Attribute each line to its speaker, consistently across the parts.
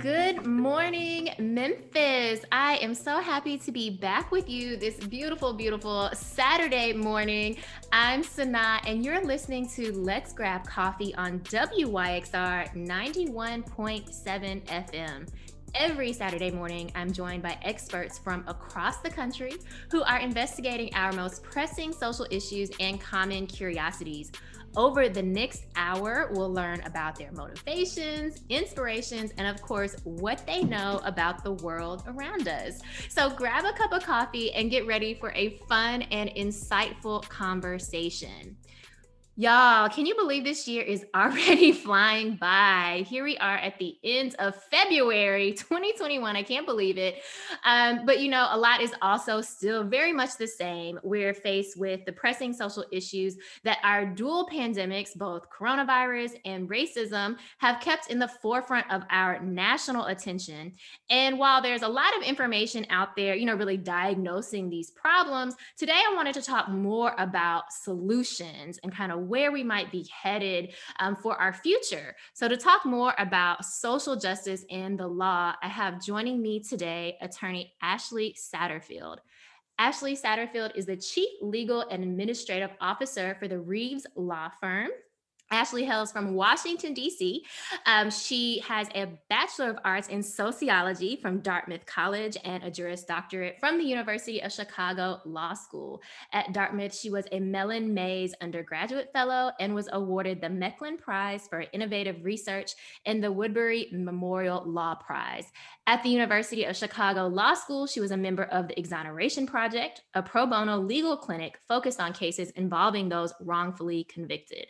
Speaker 1: Good morning, Memphis. I am so happy to be back with you this beautiful, beautiful Saturday morning. I'm Sana, and you're listening to Let's Grab Coffee on WYXR 91.7 FM. Every Saturday morning, I'm joined by experts from across the country who are investigating our most pressing social issues and common curiosities. Over the next hour, we'll learn about their motivations, inspirations, and of course, what they know about the world around us. So grab a cup of coffee and get ready for a fun and insightful conversation. Y'all, can you believe this year is already flying by? Here we are at the end of February 2021. I can't believe it. Um, but you know, a lot is also still very much the same. We're faced with the pressing social issues that our dual pandemics, both coronavirus and racism, have kept in the forefront of our national attention. And while there's a lot of information out there, you know, really diagnosing these problems, today I wanted to talk more about solutions and kind of where we might be headed um, for our future. So, to talk more about social justice and the law, I have joining me today attorney Ashley Satterfield. Ashley Satterfield is the Chief Legal and Administrative Officer for the Reeves Law Firm. Ashley hails from Washington, D.C. Um, she has a Bachelor of Arts in Sociology from Dartmouth College and a Juris Doctorate from the University of Chicago Law School. At Dartmouth, she was a Mellon Mays Undergraduate Fellow and was awarded the Mecklin Prize for Innovative Research and the Woodbury Memorial Law Prize. At the University of Chicago Law School, she was a member of the Exoneration Project, a pro bono legal clinic focused on cases involving those wrongfully convicted.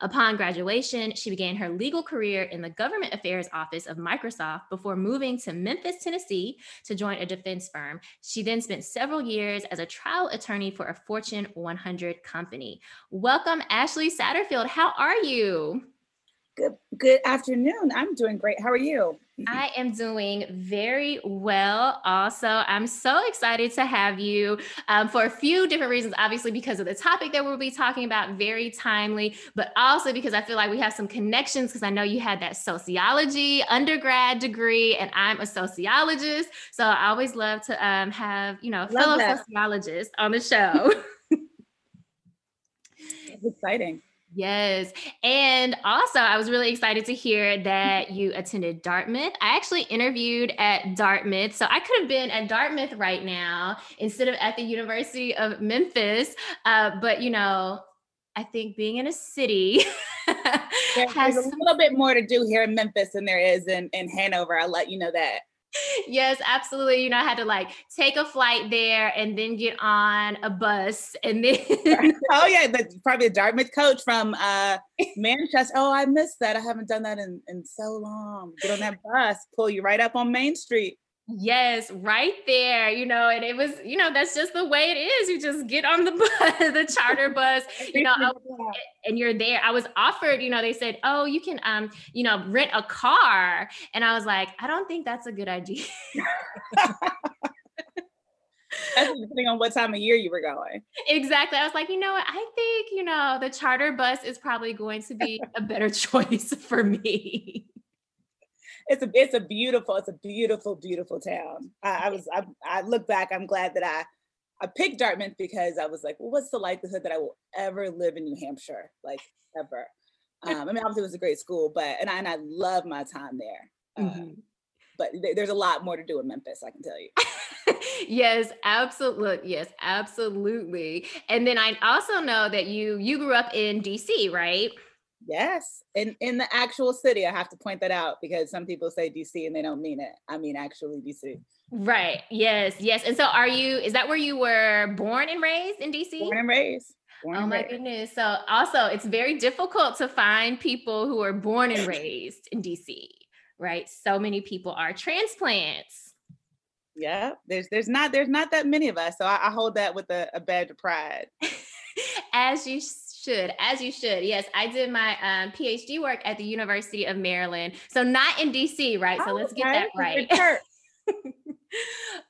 Speaker 1: Upon graduation, she began her legal career in the government affairs office of Microsoft before moving to Memphis, Tennessee to join a defense firm. She then spent several years as a trial attorney for a Fortune 100 company. Welcome, Ashley Satterfield. How are you?
Speaker 2: Good good afternoon. I'm doing great. How are you?
Speaker 1: I am doing very well. Also, I'm so excited to have you um, for a few different reasons. Obviously, because of the topic that we'll be talking about, very timely, but also because I feel like we have some connections. Because I know you had that sociology undergrad degree, and I'm a sociologist, so I always love to um, have you know love fellow that. sociologists on the show.
Speaker 2: it's exciting.
Speaker 1: Yes. And also, I was really excited to hear that you attended Dartmouth. I actually interviewed at Dartmouth. So I could have been at Dartmouth right now instead of at the University of Memphis. Uh, but, you know, I think being in a city
Speaker 2: has a little bit more to do here in Memphis than there is in, in Hanover. I'll let you know that
Speaker 1: yes, absolutely. You know, I had to like take a flight there and then get on a bus and then
Speaker 2: Oh yeah, the probably a Dartmouth coach from uh Manchester. Oh, I missed that. I haven't done that in, in so long. Get on that bus, pull you right up on Main Street.
Speaker 1: Yes, right there, you know, and it was, you know, that's just the way it is. You just get on the bus, the charter bus, you know, and you're there. I was offered, you know, they said, "Oh, you can um, you know, rent a car." And I was like, "I don't think that's a good idea."
Speaker 2: That's depending on what time of year you were going.
Speaker 1: Exactly. I was like, you know what? I think, you know, the charter bus is probably going to be a better choice for me
Speaker 2: it's a it's a beautiful it's a beautiful beautiful town. I, I was I, I look back. I'm glad that I I picked Dartmouth because I was like, well, what's the likelihood that I will ever live in New Hampshire, like ever? Um, I mean, obviously it was a great school, but and I and I love my time there. Mm-hmm. Um, but th- there's a lot more to do in Memphis, I can tell you.
Speaker 1: yes, absolutely. Yes, absolutely. And then I also know that you you grew up in DC, right?
Speaker 2: Yes, in in the actual city. I have to point that out because some people say DC and they don't mean it. I mean actually DC.
Speaker 1: Right. Yes. Yes. And so, are you? Is that where you were born and raised in DC?
Speaker 2: Born and raised.
Speaker 1: Born oh my raised. goodness. So also, it's very difficult to find people who are born and raised in DC. Right. So many people are transplants.
Speaker 2: Yeah. There's there's not there's not that many of us. So I, I hold that with a, a badge of pride.
Speaker 1: As you should, as you should. Yes, I did my um, PhD work at the University of Maryland. So not in DC, right? So let's get that right.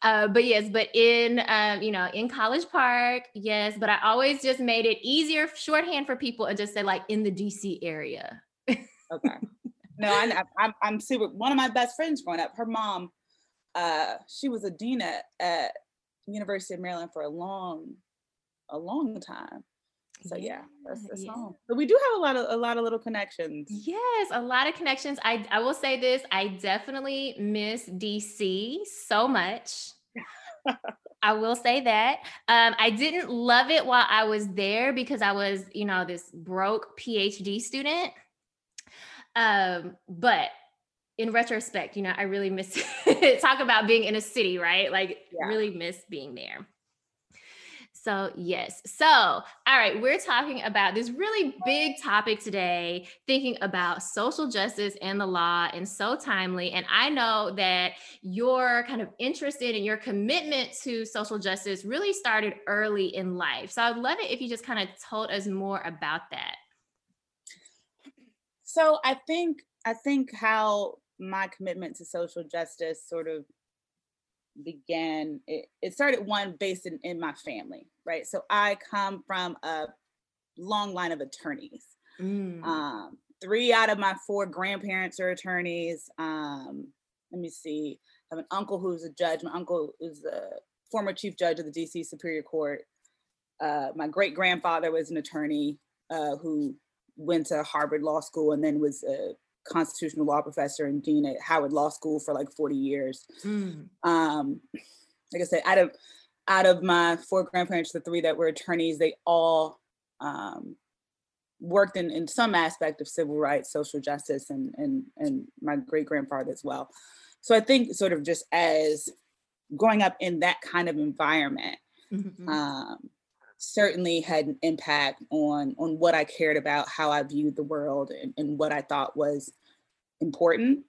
Speaker 1: uh, but yes, but in um, you know, in College Park, yes. But I always just made it easier, shorthand for people, and just say like in the DC area.
Speaker 2: okay. no, I, I'm I'm super. One of my best friends growing up, her mom, uh, she was a dean at, at University of Maryland for a long, a long time. So yeah, that's, that's yeah. home. But we do have a lot of a lot of little connections.
Speaker 1: Yes, a lot of connections. I I will say this: I definitely miss DC so much. I will say that. Um, I didn't love it while I was there because I was, you know, this broke PhD student. Um, but in retrospect, you know, I really miss it. Talk about being in a city, right? Like, yeah. really miss being there. So, yes. So, all right, we're talking about this really big topic today, thinking about social justice and the law, and so timely. And I know that your kind of interest in and your commitment to social justice really started early in life. So, I'd love it if you just kind of told us more about that.
Speaker 2: So, I think I think how my commitment to social justice sort of began it, it started one based in, in my family right so i come from a long line of attorneys mm. um, three out of my four grandparents are attorneys um, let me see i have an uncle who's a judge my uncle is a former chief judge of the dc superior court uh, my great grandfather was an attorney uh, who went to harvard law school and then was a constitutional law professor and dean at Howard Law School for like 40 years. Mm. Um, like I said, out of out of my four grandparents, the three that were attorneys, they all um, worked in, in some aspect of civil rights, social justice, and and and my great grandfather as well. So I think sort of just as growing up in that kind of environment, mm-hmm. um, certainly had an impact on on what I cared about, how I viewed the world, and, and what I thought was important.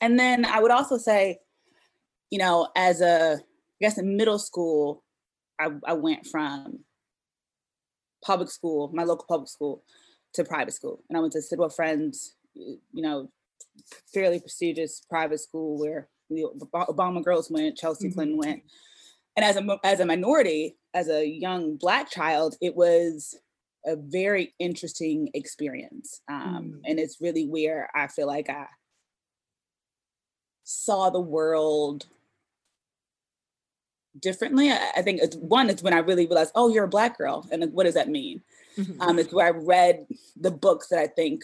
Speaker 2: And then I would also say, you know, as a I guess in middle school, I, I went from public school, my local public school, to private school, and I went to Sidwell Friends, you know, fairly prestigious private school where the Obama girls went, Chelsea mm-hmm. Clinton went and as a as a minority as a young black child it was a very interesting experience um, mm. and it's really where i feel like i saw the world differently i, I think it's one it's when i really realized oh you're a black girl and what does that mean mm-hmm. um, it's where i read the books that i think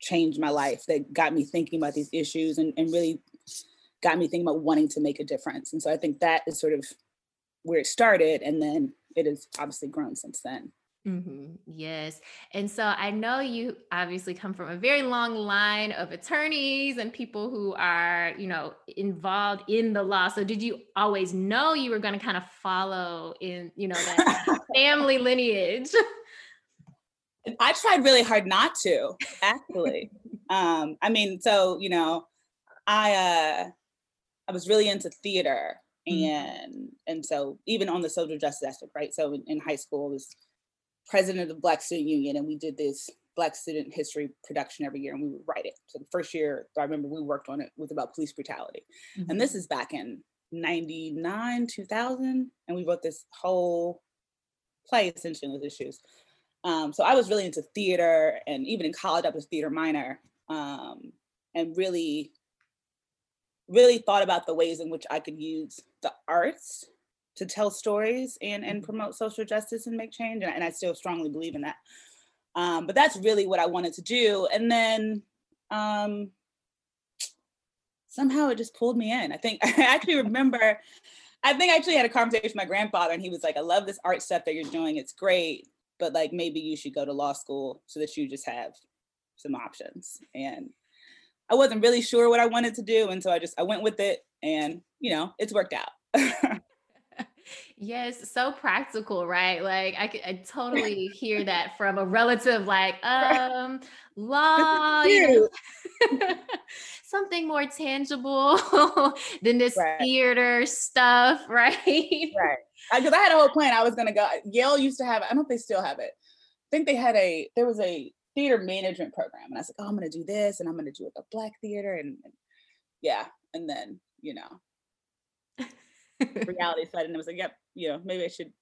Speaker 2: changed my life that got me thinking about these issues and, and really got me thinking about wanting to make a difference. And so I think that is sort of where it started. And then it has obviously grown since then.
Speaker 1: Mm-hmm. Yes. And so I know you obviously come from a very long line of attorneys and people who are, you know, involved in the law. So did you always know you were going to kind of follow in, you know, that family lineage?
Speaker 2: I tried really hard not to, actually. um, I mean, so, you know, I uh I was really into theater mm-hmm. and and so even on the social justice aspect, right? So in, in high school, was president of the Black Student Union, and we did this Black student history production every year, and we would write it. So the first year, I remember we worked on it was about police brutality, mm-hmm. and this is back in '99, 2000, and we wrote this whole play essentially those issues. Um, so I was really into theater, and even in college, I was theater minor, um, and really really thought about the ways in which I could use the arts to tell stories and, and mm-hmm. promote social justice and make change. And, and I still strongly believe in that. Um, but that's really what I wanted to do. And then um, somehow it just pulled me in. I think I actually remember, I think I actually had a conversation with my grandfather and he was like, I love this art stuff that you're doing. It's great, but like maybe you should go to law school so that you just have some options. And I wasn't really sure what I wanted to do. And so I just, I went with it and, you know, it's worked out.
Speaker 1: yes, so practical, right? Like I, I totally hear that from a relative, like, um, law, you know, something more tangible than this right. theater stuff, right?
Speaker 2: Right. Because I, I had a whole plan. I was going to go, Yale used to have, I don't know if they still have it. I think they had a, there was a theater management program. And I was like, oh, I'm going to do this and I'm going to do like a black theater. And, and yeah. And then, you know, reality set. And it was like, yep, you know, maybe I should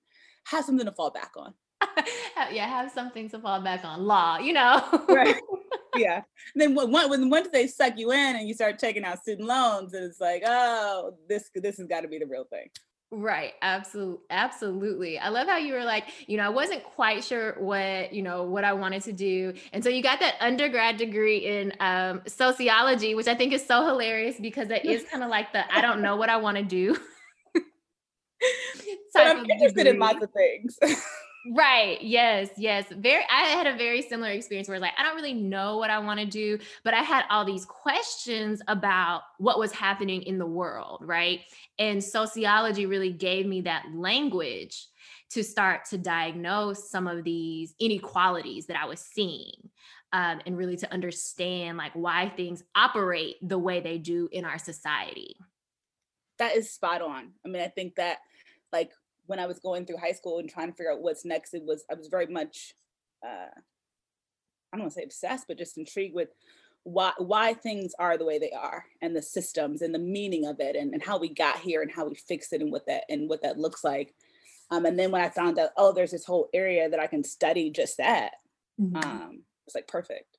Speaker 2: have something to fall back on.
Speaker 1: yeah, have something to fall back on. Law, you know. right.
Speaker 2: yeah. And then when, when once they suck you in and you start taking out student loans, it's like, oh, this this has got to be the real thing.
Speaker 1: Right. Absolutely. Absolutely. I love how you were like, you know, I wasn't quite sure what, you know, what I wanted to do. And so you got that undergrad degree in um, sociology, which I think is so hilarious because that is kind of like the I don't know what I want to do.
Speaker 2: I'm interested degree. in lots of things.
Speaker 1: Right. Yes. Yes. Very. I had a very similar experience where like I don't really know what I want to do, but I had all these questions about what was happening in the world. Right. And sociology really gave me that language to start to diagnose some of these inequalities that I was seeing. Um, and really to understand like why things operate the way they do in our society.
Speaker 2: That is spot on. I mean, I think that like when I was going through high school and trying to figure out what's next, it was I was very much uh, I don't want to say obsessed, but just intrigued with why why things are the way they are and the systems and the meaning of it and, and how we got here and how we fix it and what that and what that looks like. Um, and then when I found out, oh, there's this whole area that I can study just that, mm-hmm. um, it's like perfect.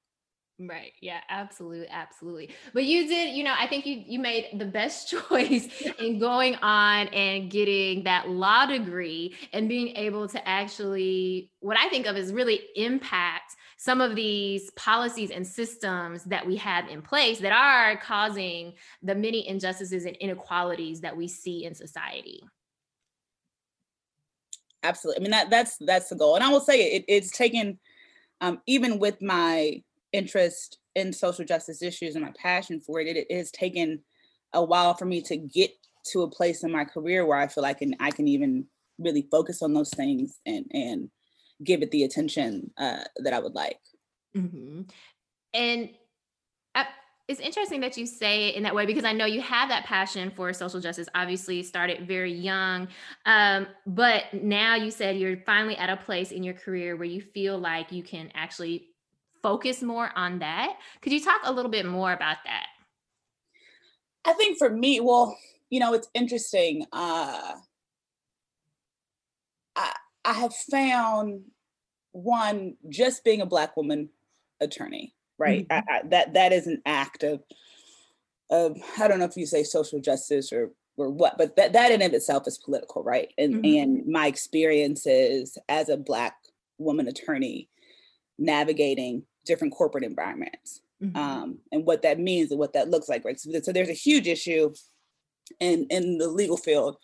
Speaker 1: Right. Yeah, absolutely. Absolutely. But you did, you know, I think you you made the best choice in going on and getting that law degree and being able to actually what I think of is really impact some of these policies and systems that we have in place that are causing the many injustices and inequalities that we see in society.
Speaker 2: Absolutely. I mean that that's that's the goal. And I will say it, it's taken um, even with my interest in social justice issues and my passion for it, it, it has taken a while for me to get to a place in my career where I feel like I can I can even really focus on those things and and give it the attention uh, that I would like.
Speaker 1: Mm-hmm. And I, it's interesting that you say it in that way because I know you have that passion for social justice. Obviously, started very young, um, but now you said you're finally at a place in your career where you feel like you can actually focus more on that. Could you talk a little bit more about that?
Speaker 2: I think for me, well, you know, it's interesting. Uh, I, I have found one just being a black woman attorney, right? Mm-hmm. I, I, that that is an act of of I don't know if you say social justice or or what, but that that in of itself is political, right? And mm-hmm. and my experiences as a black woman attorney navigating different corporate environments mm-hmm. um, and what that means and what that looks like right so, so, there's a huge issue in in the legal field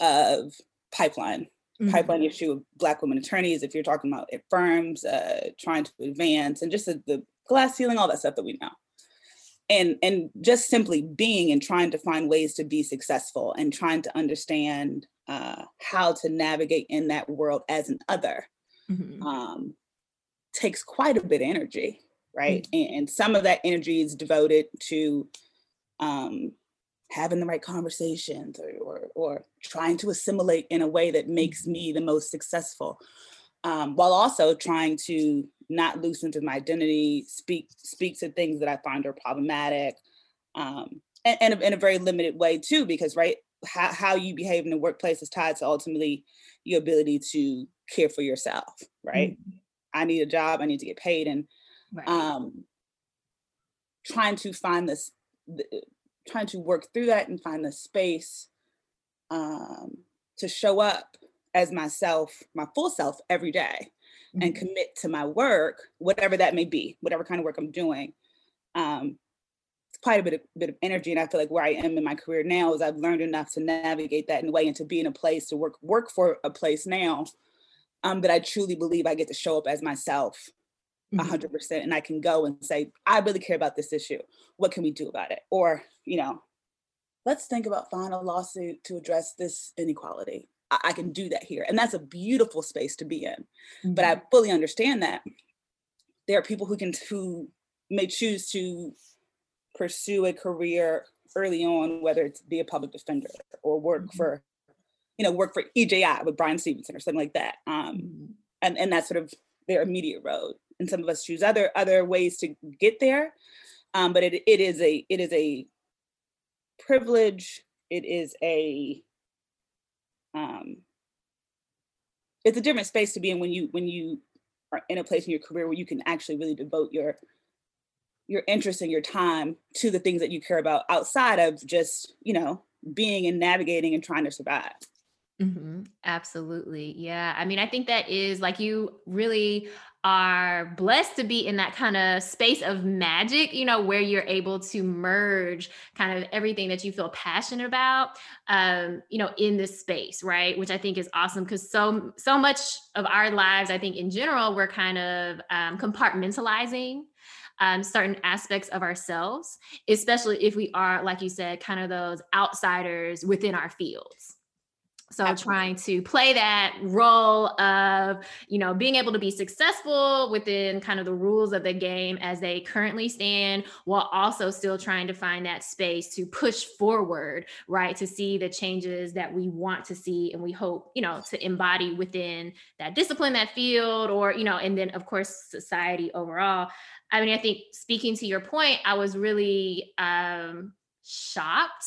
Speaker 2: of pipeline mm-hmm. pipeline issue of black women attorneys if you're talking about firms uh, trying to advance and just the, the glass ceiling all that stuff that we know and and just simply being and trying to find ways to be successful and trying to understand uh, how to navigate in that world as an other mm-hmm. um, takes quite a bit of energy, right? Mm-hmm. And, and, some of that energy is devoted to um, having the right conversations or, or, or trying to assimilate in a way that makes mm-hmm. me the most successful, um, while also trying to not lose into my identity, speak speak to things that I find are problematic, um, and, and in a very limited way too, because right, how, how you behave in the workplace is tied to ultimately your ability to care for yourself, right? Mm-hmm. I need a job, I need to get paid, and right. um, trying to find this, the, trying to work through that and find the space um, to show up as myself, my full self every day, mm-hmm. and commit to my work, whatever that may be, whatever kind of work I'm doing. Um, it's quite a bit of bit of energy, and I feel like where I am in my career now is I've learned enough to navigate that in a way and to be in a place to work work for a place now um, that I truly believe I get to show up as myself 100% mm-hmm. percent and I can go and say, I really care about this issue. What can we do about it? Or, you know, let's think about filing a lawsuit to address this inequality. I, I can do that here. And that's a beautiful space to be in. Mm-hmm. But I fully understand that there are people who can who may choose to pursue a career early on, whether it's be a public defender or work mm-hmm. for you know, work for EJI with Bryan Stevenson or something like that. Um, mm-hmm. and, and that's sort of their immediate road. And some of us choose other other ways to get there. Um, but it it is a it is a privilege. It is a um, it's a different space to be in when you when you are in a place in your career where you can actually really devote your your interest and your time to the things that you care about outside of just you know being and navigating and trying to survive
Speaker 1: Mm-hmm. Absolutely. Yeah. I mean, I think that is like you really are blessed to be in that kind of space of magic, you know, where you're able to merge kind of everything that you feel passionate about, um, you know, in this space, right? Which I think is awesome because so so much of our lives, I think in general, we're kind of um, compartmentalizing um, certain aspects of ourselves, especially if we are, like you said, kind of those outsiders within our fields. So Absolutely. trying to play that role of, you know, being able to be successful within kind of the rules of the game as they currently stand, while also still trying to find that space to push forward, right? To see the changes that we want to see and we hope, you know, to embody within that discipline, that field, or, you know, and then of course society overall. I mean, I think speaking to your point, I was really um shocked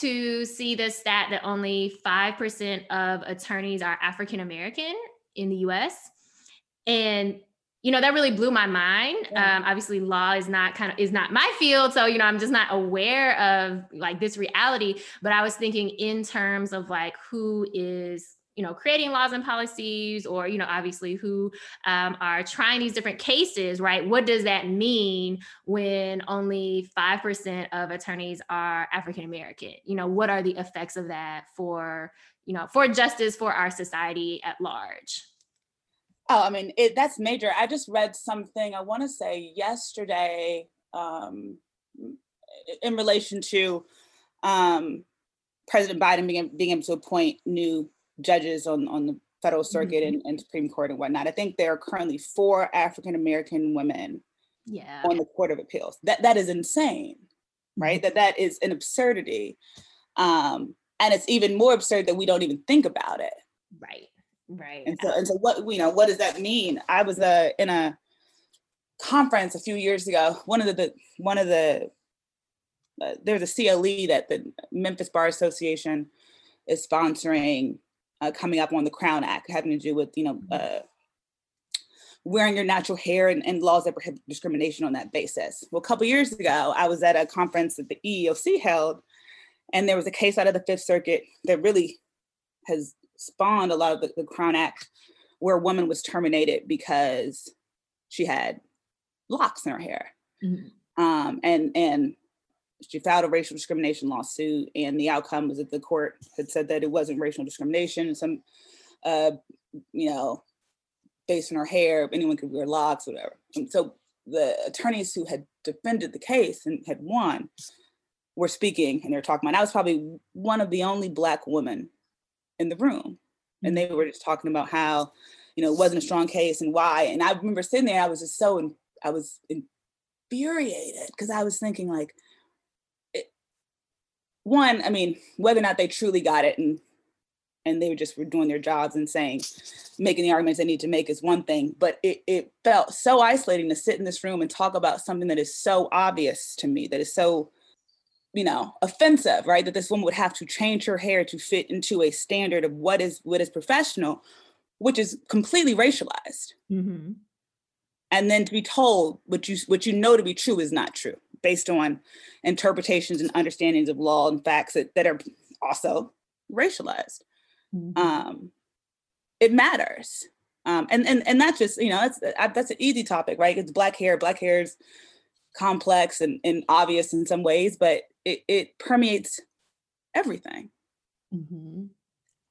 Speaker 1: to see the stat that only 5% of attorneys are African American in the US. And you know that really blew my mind yeah. um, obviously law is not kind of is not my field so you know i'm just not aware of like this reality but i was thinking in terms of like who is you know creating laws and policies or you know obviously who um, are trying these different cases right? What does that mean when only 5% of attorneys are african american you know what are the effects of that for you know for justice for our society at large?
Speaker 2: Oh i mean it, that's major. I just read something i want to say yesterday um, in relation to um, president biden being, being able to appoint new judges on, on the federal circuit mm-hmm. and, and, Supreme Court and whatnot. I think there are currently four African American women
Speaker 1: yeah.
Speaker 2: on the Court of Appeals. That that is insane, right? Mm-hmm. That that is an absurdity. Um, and it's even more absurd that we don't even think about it.
Speaker 1: Right. Right.
Speaker 2: And so and so what you know, what does that mean? I was uh, in a conference a few years ago. One of the, the one of the uh, there's a CLE that the Memphis Bar Association is sponsoring uh, coming up on the Crown Act having to do with, you know, mm-hmm. uh, wearing your natural hair and, and, laws that prohibit discrimination on that basis. Well, a couple years ago, I was at a conference that the EEOC held, and there was a case out of the Fifth Circuit that really has spawned a lot of the, the Crown Act, where a woman was terminated because she had locks in her hair. Mm-hmm. Um, and and she filed a racial discrimination lawsuit, and the outcome was that the court had said that it wasn't racial discrimination. Some, uh, you know, based on her hair, anyone could wear locks, whatever. And so the attorneys who had defended the case and had won were speaking, and they're talking about. I was probably one of the only black women in the room, and they were just talking about how, you know, it wasn't a strong case and why. And I remember sitting there, I was just so, I was infuriated because I was thinking like one, I mean, whether or not they truly got it and and they were just were doing their jobs and saying, making the arguments they need to make is one thing, but it, it felt so isolating to sit in this room and talk about something that is so obvious to me, that is so, you know, offensive, right? That this woman would have to change her hair to fit into a standard of what is what is professional, which is completely racialized. Mm-hmm. And then to be told what you what you know to be true is not true based on interpretations and understandings of law and facts that, that are also racialized. Mm-hmm. Um, it matters. Um, and, and, and not just, you know, that's, that's an easy topic, right? It's black hair, black hair is complex and, and obvious in some ways, but it, it permeates everything.
Speaker 1: Mm-hmm.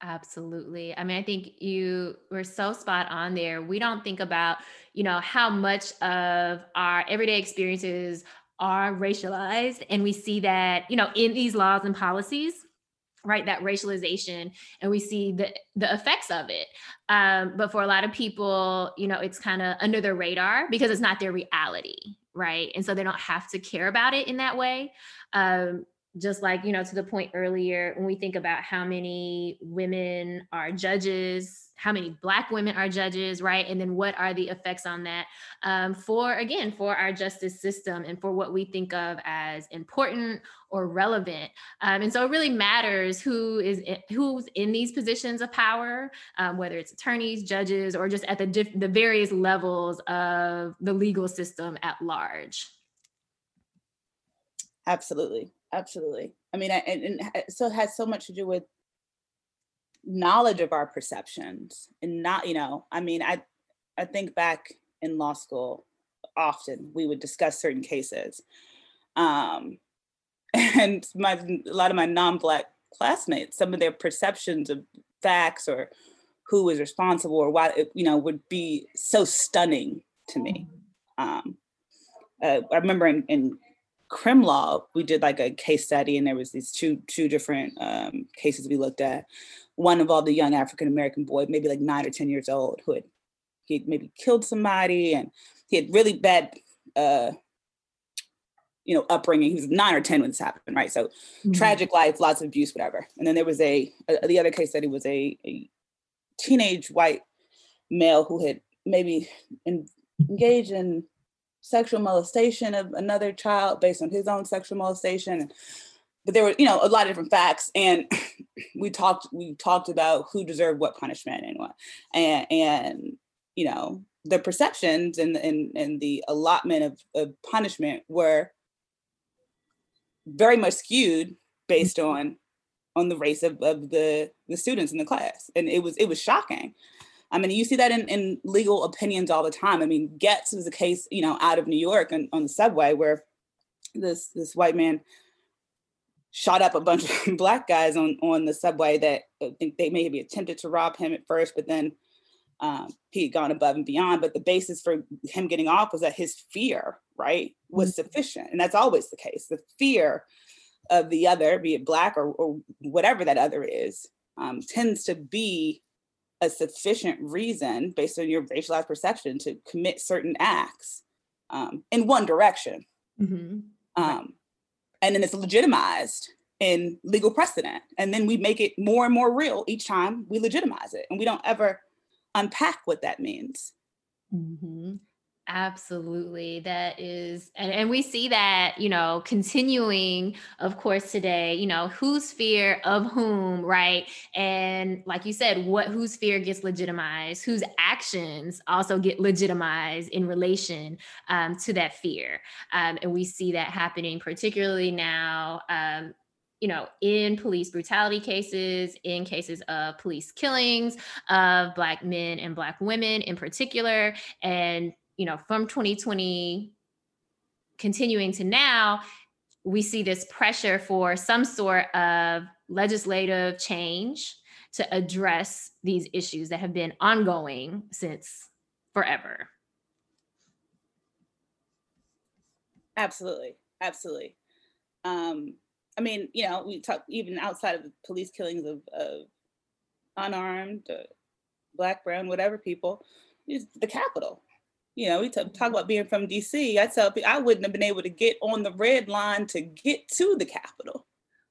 Speaker 1: Absolutely. I mean, I think you were so spot on there. We don't think about, you know, how much of our everyday experiences are racialized and we see that you know in these laws and policies right that racialization and we see the the effects of it. Um, but for a lot of people you know it's kind of under the radar because it's not their reality right? And so they don't have to care about it in that way. Um, just like you know to the point earlier when we think about how many women are judges how many black women are judges right? And then what are the effects on that? Um, for again for our justice system and for what we think of as important or relevant. Um, and so it really matters who is in, who's in these positions of power um, whether it's attorneys judges or just at the diff- the various levels of the legal system at large.
Speaker 2: Absolutely, absolutely. I mean, and, and so it has so much to do with knowledge of our perceptions and not, you know, I mean, I I think back in law school, often we would discuss certain cases. Um, and my a lot of my non-black classmates, some of their perceptions of facts or who was responsible or why it, you know would be so stunning to me. Um, uh, I remember in, in crim law we did like a case study and there was these two two different um, cases we looked at one involved a young african american boy maybe like nine or ten years old who had he had maybe killed somebody and he had really bad uh, you know upbringing. He was nine or ten when this happened right? So mm-hmm. tragic life lots of abuse whatever. And then there was a, a the other case study was a, a teenage white male who had maybe in, engaged in sexual molestation of another child based on his own sexual molestation but there were you know a lot of different facts and we talked we talked about who deserved what punishment and what and and you know the perceptions and and, and the allotment of, of punishment were very much skewed based mm-hmm. on on the race of, of the the students in the class and it was it was shocking I mean, you see that in, in legal opinions all the time. I mean, Goetz was a case, you know, out of New York and on the subway where this this white man shot up a bunch of black guys on on the subway that I think they maybe attempted to rob him at first, but then um, he had gone above and beyond. But the basis for him getting off was that his fear, right, was mm-hmm. sufficient, and that's always the case. The fear of the other, be it black or, or whatever that other is, um, tends to be a sufficient reason based on your racialized perception to commit certain acts um, in one direction. Mm-hmm. Um, and then it's legitimized in legal precedent. And then we make it more and more real each time we legitimize it. And we don't ever unpack what that means.
Speaker 1: Mm-hmm. Absolutely. That is, and, and we see that, you know, continuing, of course, today, you know, whose fear of whom, right? And like you said, what whose fear gets legitimized, whose actions also get legitimized in relation um, to that fear. Um, and we see that happening particularly now um, you know, in police brutality cases, in cases of police killings of Black men and Black women in particular. And you know, from 2020 continuing to now, we see this pressure for some sort of legislative change to address these issues that have been ongoing since forever.
Speaker 2: Absolutely. Absolutely. Um, I mean, you know, we talk even outside of the police killings of, of unarmed, uh, black, brown, whatever people, is the Capitol. You know, we t- talk about being from DC. I tell people I wouldn't have been able to get on the red line to get to the Capitol.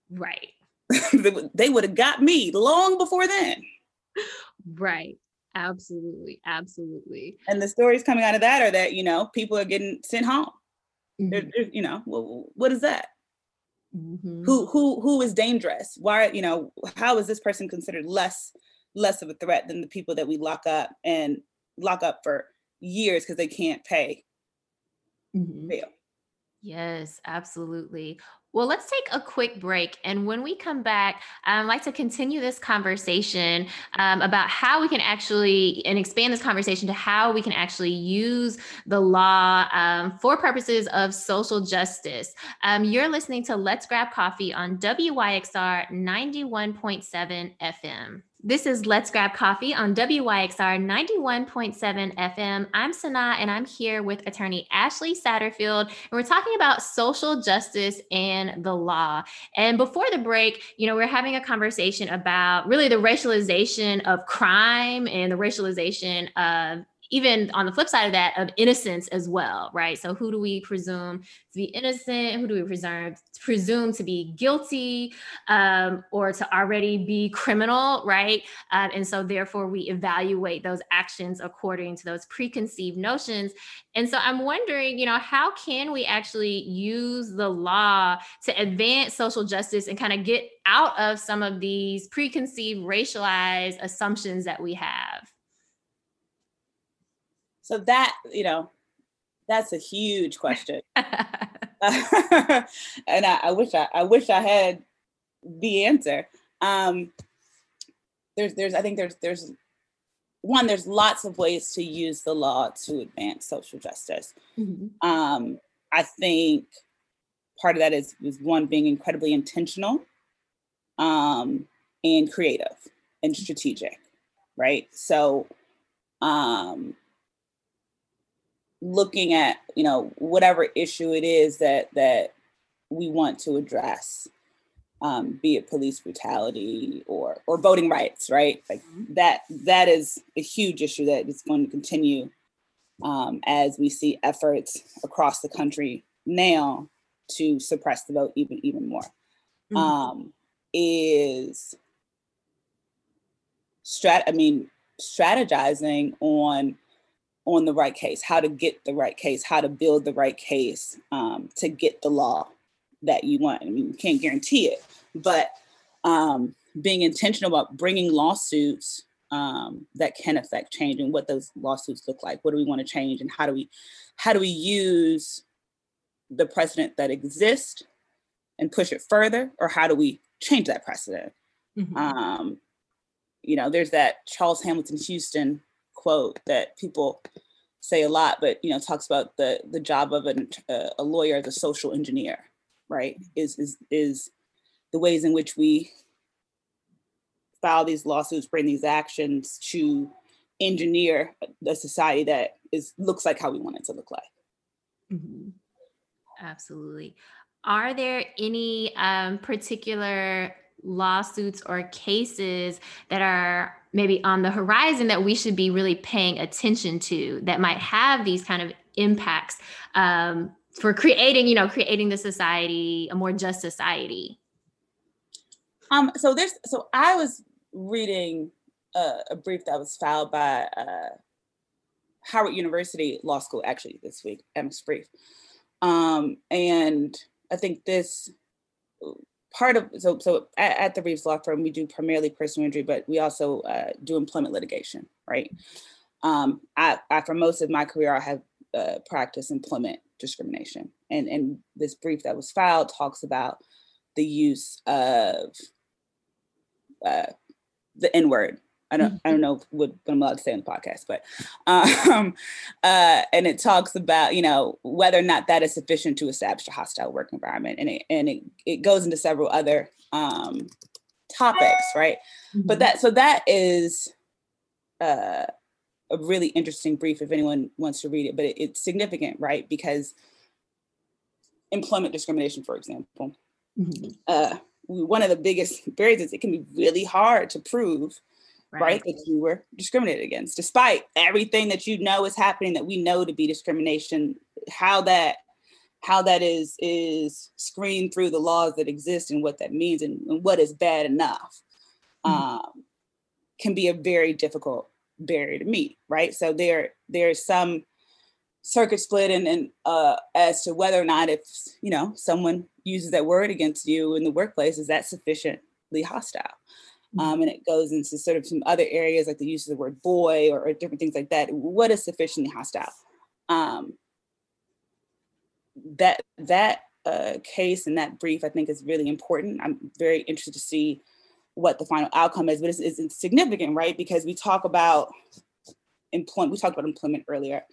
Speaker 1: Right.
Speaker 2: they would have got me long before then.
Speaker 1: Right. Absolutely. Absolutely.
Speaker 2: And the stories coming out of that are that, you know, people are getting sent home. Mm-hmm. They're, they're, you know, well, what is that? Mm-hmm. Who who who is dangerous? Why, you know, how is this person considered less less of a threat than the people that we lock up and lock up for years because they can't pay mm-hmm. bail.
Speaker 1: Yes, absolutely. Well, let's take a quick break. And when we come back, I'd like to continue this conversation um, about how we can actually, and expand this conversation to how we can actually use the law um, for purposes of social justice. Um, you're listening to Let's Grab Coffee on WYXR 91.7 FM. This is Let's Grab Coffee on WYXR 91.7 FM. I'm Sanaa and I'm here with attorney Ashley Satterfield, and we're talking about social justice and the law. And before the break, you know, we're having a conversation about really the racialization of crime and the racialization of even on the flip side of that of innocence as well right? So who do we presume to be innocent? Who do we presume presume to be guilty um, or to already be criminal right? Um, and so therefore we evaluate those actions according to those preconceived notions. And so i'm wondering you know how can we actually use the law to advance social justice and kind of get out of some of these preconceived racialized assumptions that we have
Speaker 2: so that, you know, that's a huge question. and I, I, wish I, I wish I had the answer. Um, there's, there's, I think there's, there's one. There's lots of ways to use the law to advance social justice. Mm-hmm. Um, I think part of that is, is one being incredibly intentional um, and creative and strategic, right? So, um, looking at you know whatever issue it is that that we want to address um, be it police brutality or or voting rights right like mm-hmm. that that is a huge issue that is going to continue um, as we see efforts across the country now to suppress the vote even even more mm-hmm. um, is strat i mean strategizing on on the right case how to get the right case how to build the right case um, to get the law that you want. I mean you can't guarantee it but um, being intentional about bringing lawsuits um, that can affect change and what those lawsuits look like. What do we want to change and how do we how do we use the precedent that exists and push it further or how do we change that precedent? Mm-hmm. um, you know there's that charles hamilton houston quote that people say a lot but you know talks about the the job of an, uh, a lawyer as a social engineer right is is is the ways in which we file these lawsuits bring these actions to engineer the society that is looks like how we want it to look like
Speaker 1: mm-hmm. Absolutely. Are there any um, particular lawsuits or cases that are maybe on the horizon that we should be really paying attention to that might have these kind of impacts um, for creating, you know, creating the society, a more just society?
Speaker 2: Um, so there's, so I was reading a, a brief that was filed by uh, Howard University Law School actually this week, amicus brief. Um, and I think this part of so so at, at, the Reeves Law Firm we do primarily personal injury, but we also uh, do employment litigation, right? Um, I, I, for most of my career I have uh, practiced employment discrimination, and and this brief that was filed talks about the use of uh, the N word I don't I don't know what, what I'm allowed to say on the podcast, but um, uh, and it talks about you know whether or not that is sufficient to establish a hostile work environment, and it and it, it goes into several other um, topics, right? Mm-hmm. But that so that is uh, a really interesting brief if anyone wants to read it, but it, it's significant, right? Because employment discrimination, for example, mm-hmm. uh, one of the biggest barriers is it can be really hard to prove right. right. that you were discriminated against despite everything that you know is happening that we know to be discrimination how that how that is is screened through the laws that exist and what that means and, and what is bad enough mm-hmm. um, can be a very difficult barrier to meet right so there there's some circuit split and, and uh, as to whether or not if you know someone uses that word against you in the workplace is that sufficiently hostile. Um, and it goes into sort of some other areas like the use of the word boy or, or different things like that. What is sufficiently hostile? Um, that that uh, case and that brief, I think, is really important. I'm very interested to see what the final outcome is, but it's, it's significant, right? Because we talk about employment. We talked about employment earlier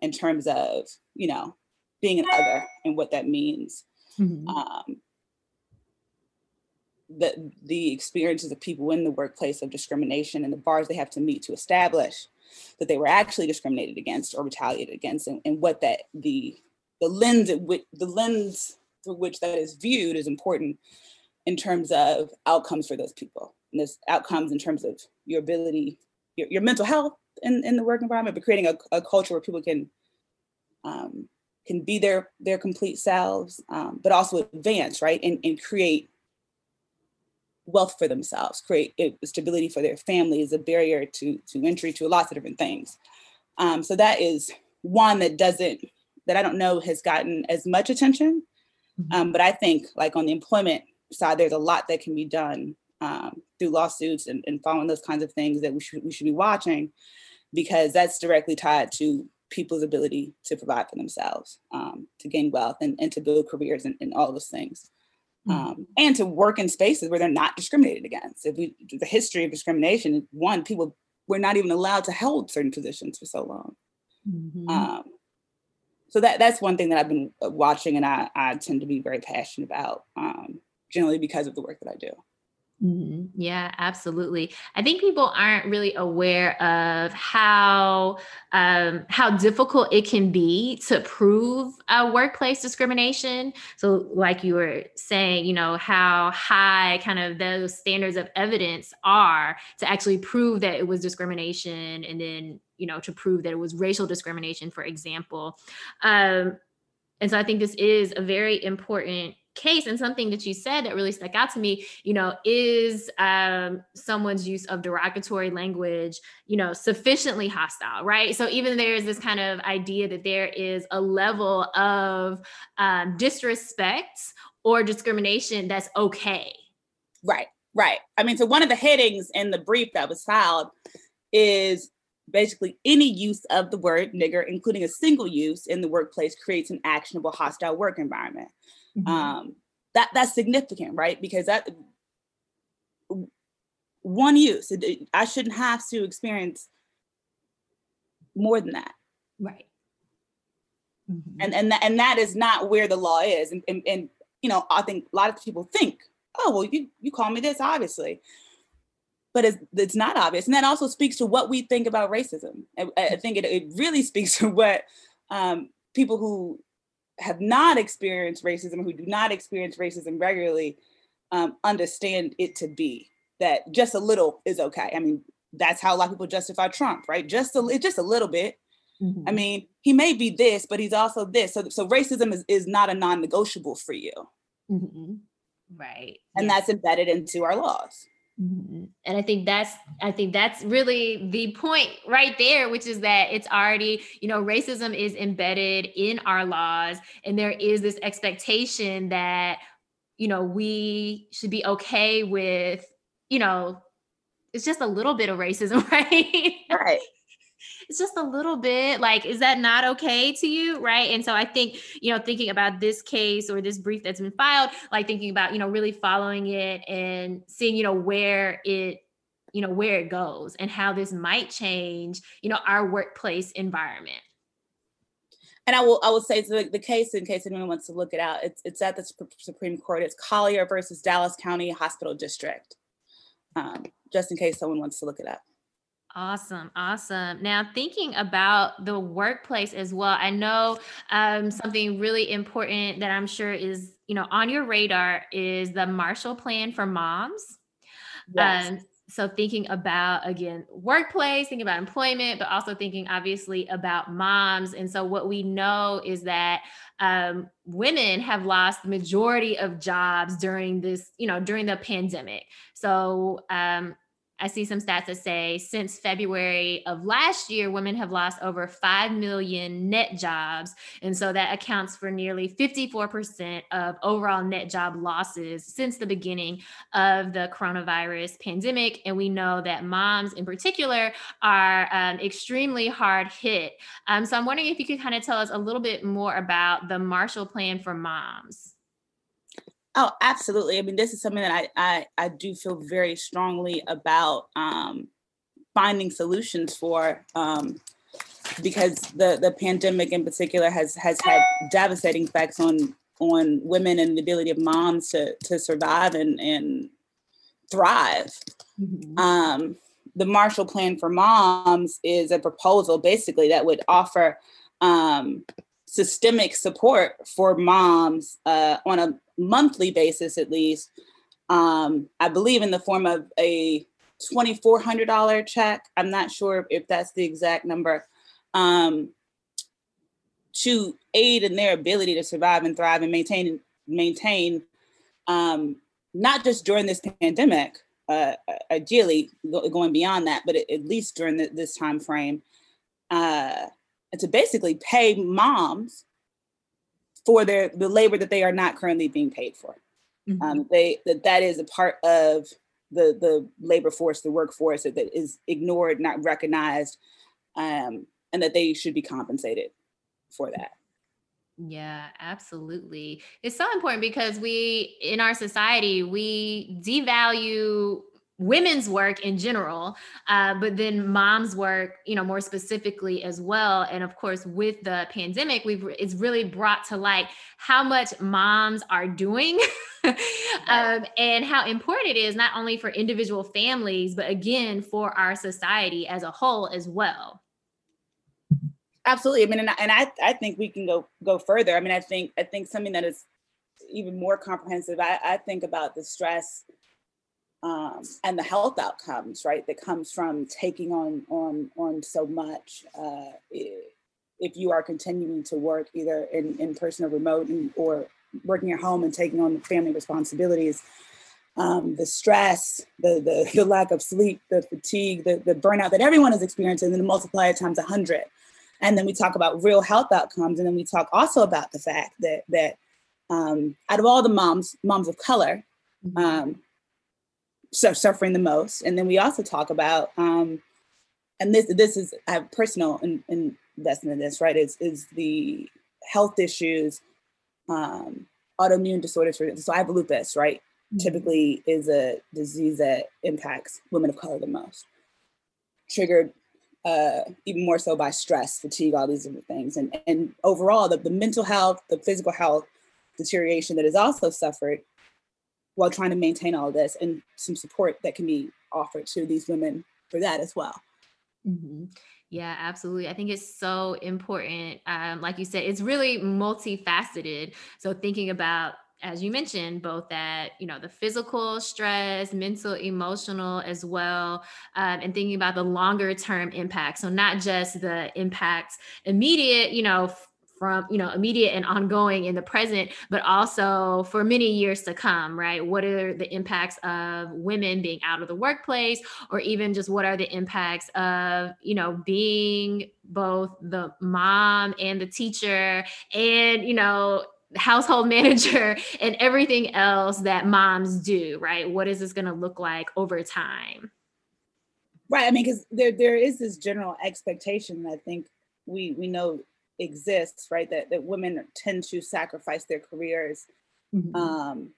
Speaker 2: in terms of you know being an other and what that means. Mm-hmm. Um, the the experiences of people in the workplace of discrimination and the bars they have to meet to establish that they were actually discriminated against or retaliated against and, and what that the the lens which the lens through which that is viewed is important in terms of outcomes for those people. And this outcomes in terms of your ability your, your mental health in, in the work environment but creating a, a culture where people can um, can be their their complete selves um, but also advance right and, and create wealth for themselves, create stability for their family is a barrier to, to entry to lots of different things. Um, so that is one that doesn't, that I don't know has gotten as much attention. Mm-hmm. Um, but I think like on the employment side, there's a lot that can be done um, through lawsuits and, and following those kinds of things that we should, we should be watching because that's directly tied to people's ability to provide for themselves, um, to gain wealth, and, and to build careers and, and all those things. Mm-hmm. Um, and to work in spaces where they're not discriminated against. If we the history of discrimination, one people were not even allowed to hold certain positions for so long. Mm-hmm. Um, so that that's one thing that I've been uh, watching, and I, I tend to be very passionate about, um, generally because of the work that I do.
Speaker 1: Mm-hmm. Yeah, absolutely. I think people aren't really aware of how um, how difficult it can be to prove a workplace discrimination. So, like you were saying, you know how high kind of those standards of evidence are to actually prove that it was discrimination, and then you know to prove that it was racial discrimination, for example. Um, and so, I think this is a very important case and something that you said that really stuck out to me you know is um, someone's use of derogatory language you know sufficiently hostile right? So even there's this kind of idea that there is a level of um, disrespect or discrimination that's okay.
Speaker 2: Right right. I mean so one of the headings in the brief that was filed is basically any use of the word nigger including a single use in the workplace creates an actionable hostile work environment Mm-hmm. Um, that that's significant, right? Because that one use, I shouldn't have to experience more than that,
Speaker 1: right?
Speaker 2: Mm-hmm. And and and that is not where the law is. And, and and you know, I think a lot of people think, oh well, you you call me this, obviously but it's, it's not obvious. And that also speaks to what we think about racism. I, I think it, it really speaks to what um, people who have not experienced racism, who do not experience racism regularly, um, understand it to be that just a little is okay. I mean, that's how a lot of people justify Trump, right? Just a just a little bit. Mm-hmm. I mean, he may be this, but he's also this. So, so racism is, is not a non-negotiable for you.
Speaker 1: Mm-hmm. Right.
Speaker 2: And yeah. that's embedded into our laws.
Speaker 1: Mm-hmm. And I think that's I think that's really the point right there, which is that it's already, you know, racism is embedded in our laws, and there is this expectation that, you know, we should be okay with, you know, it's just a little bit of racism, right?
Speaker 2: Right
Speaker 1: it's just a little bit like is that not okay to you right and so i think you know thinking about this case or this brief that's been filed like thinking about you know really following it and seeing you know where it you know where it goes and how this might change you know our workplace environment
Speaker 2: and I will I will say the, the case in case anyone wants to look it out. It's it's at the Supreme Court. It's Collier versus Dallas County Hospital District. Um, just in case someone wants to look it up.
Speaker 1: Awesome, awesome. Now, thinking about the workplace as well, I know um, something really important that I'm sure is, you know, on your radar is the Marshall Plan for Moms. Yes. Um, so thinking about again workplace thinking about employment but also thinking obviously about moms and so what we know is that um, women have lost the majority of jobs during this you know during the pandemic so um, I see some stats that say since February of last year, women have lost over 5 million net jobs. And so that accounts for nearly 54% of overall net job losses since the beginning of the coronavirus pandemic. And we know that moms in particular are um, extremely hard hit. Um, so I'm wondering if you could kind of tell us a little bit more about the Marshall Plan for Moms.
Speaker 2: Oh, absolutely. I mean, this is something that I I, I do feel very strongly about um, finding solutions for um, because the the pandemic in particular has has had devastating effects on on women and the ability of moms to to survive and and thrive. Mm-hmm. Um, the Marshall Plan for Moms is a proposal basically that would offer um, systemic support for moms uh, on a monthly basis, at least. Um, I believe in the form of a $2,400 check. I'm not sure if that's the exact number. Um, to aid in their ability to survive and thrive and maintain maintain um, not just during this pandemic, uh, ideally going beyond that, but at least during the, this time frame, uh, to basically pay moms for their the labor that they are not currently being paid for. Mm-hmm. Um, they that that is a part of the the labor force, the workforce that, that is ignored, not recognized, um, and that they should be compensated for that.
Speaker 1: Yeah, absolutely. It's so important because we, in our society, we devalue women's work in general uh, but then mom's work you know more specifically as well. And of course with the pandemic we've it's really brought to light how much moms are doing um, and how important it is not only for individual families but again for our society as a whole as well.
Speaker 2: Absolutely. I mean and I, and I i think we can go go further. I mean i think i think something that is even more comprehensive i, I think about the stress um, and the health outcomes, right, that comes from taking on on on so much. Uh, if you are continuing to work either in, in person or remote and, or working at home and taking on the family responsibilities, um, the stress, the, the, the lack of sleep, the fatigue, the, the burnout that everyone is experiencing, and then multiply it times 100. And then we talk about real health outcomes. And then we talk also about the fact that, that um, out of all the moms, moms of color, mm-hmm. Um, suffering the most. And then we also talk about, um, and this this is I have personal in, in investment in this, right? Is is the health issues, um, autoimmune disorders. So I have lupus, right? Mm-hmm. Typically is a disease that impacts women of color the most. Triggered uh, even more so by stress, fatigue, all these different things. And, and overall, the, the mental health, the physical health deterioration that is also suffered while trying to maintain all this and some support that can be offered to these women for that as well.
Speaker 1: Mm-hmm. Yeah, absolutely. I think it's so important. Um, like you said, it's really multifaceted. So thinking about as you mentioned, both that, you know, the physical stress, mental, emotional as well, um, and thinking about the longer term impact. So, not just the impacts immediate, you know, from you know immediate and ongoing in the present but also for many years to come right? What are the impacts of women being out of the workplace or even just what are the impacts of you know being both the mom and the teacher and you know household manager and everything else that moms do right? What is this going to look like over time?
Speaker 2: Right i mean because there there is this general expectation that i think we we know exists, right? That that women tend to sacrifice their careers mm-hmm. um,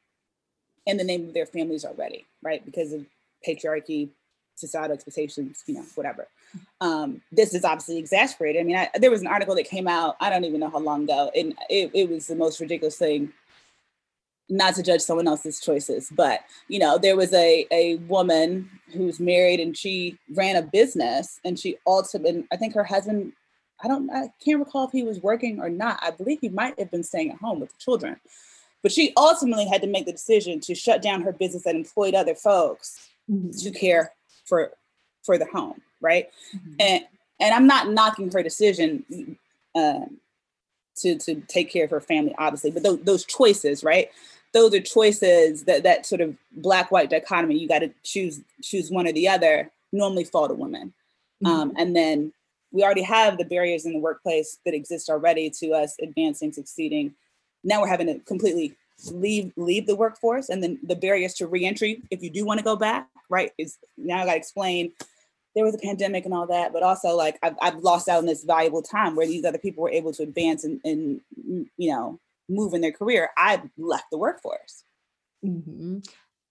Speaker 2: in the name of their families already, right? Because of patriarchy, societal expectations, you know, whatever. Um, this is obviously exasperated. I mean, I, there was an article that came out, I don't even know how long ago, and it, it was the most ridiculous thing. Not to judge someone else's choices, but you know, there was a a woman who's married and she ran a business and she ultimately, I think her husband I don't, I can't recall if he was working or not. I believe he might have been staying at home with the children. But she ultimately had to make the decision to shut down her business that employed other folks mm-hmm. to care for for the home, right? Mm-hmm. And and I'm not knocking her decision uh, to to take care of her family, obviously, but those, those choices, right? Those are choices that that sort of black white dichotomy. You got to choose choose one or the other. Normally fall to women, mm-hmm. um, and then we already have the barriers in the workplace that exist already to us advancing, succeeding. Now we're having to completely leave leave the workforce, and then the barriers to reentry if you do want to go back, right? Is now I got to explain there was a pandemic and all that, but also like I've, I've lost out on this valuable time where these other people were able to advance and, and you know move in their career. I left the workforce.
Speaker 1: Mm-hmm.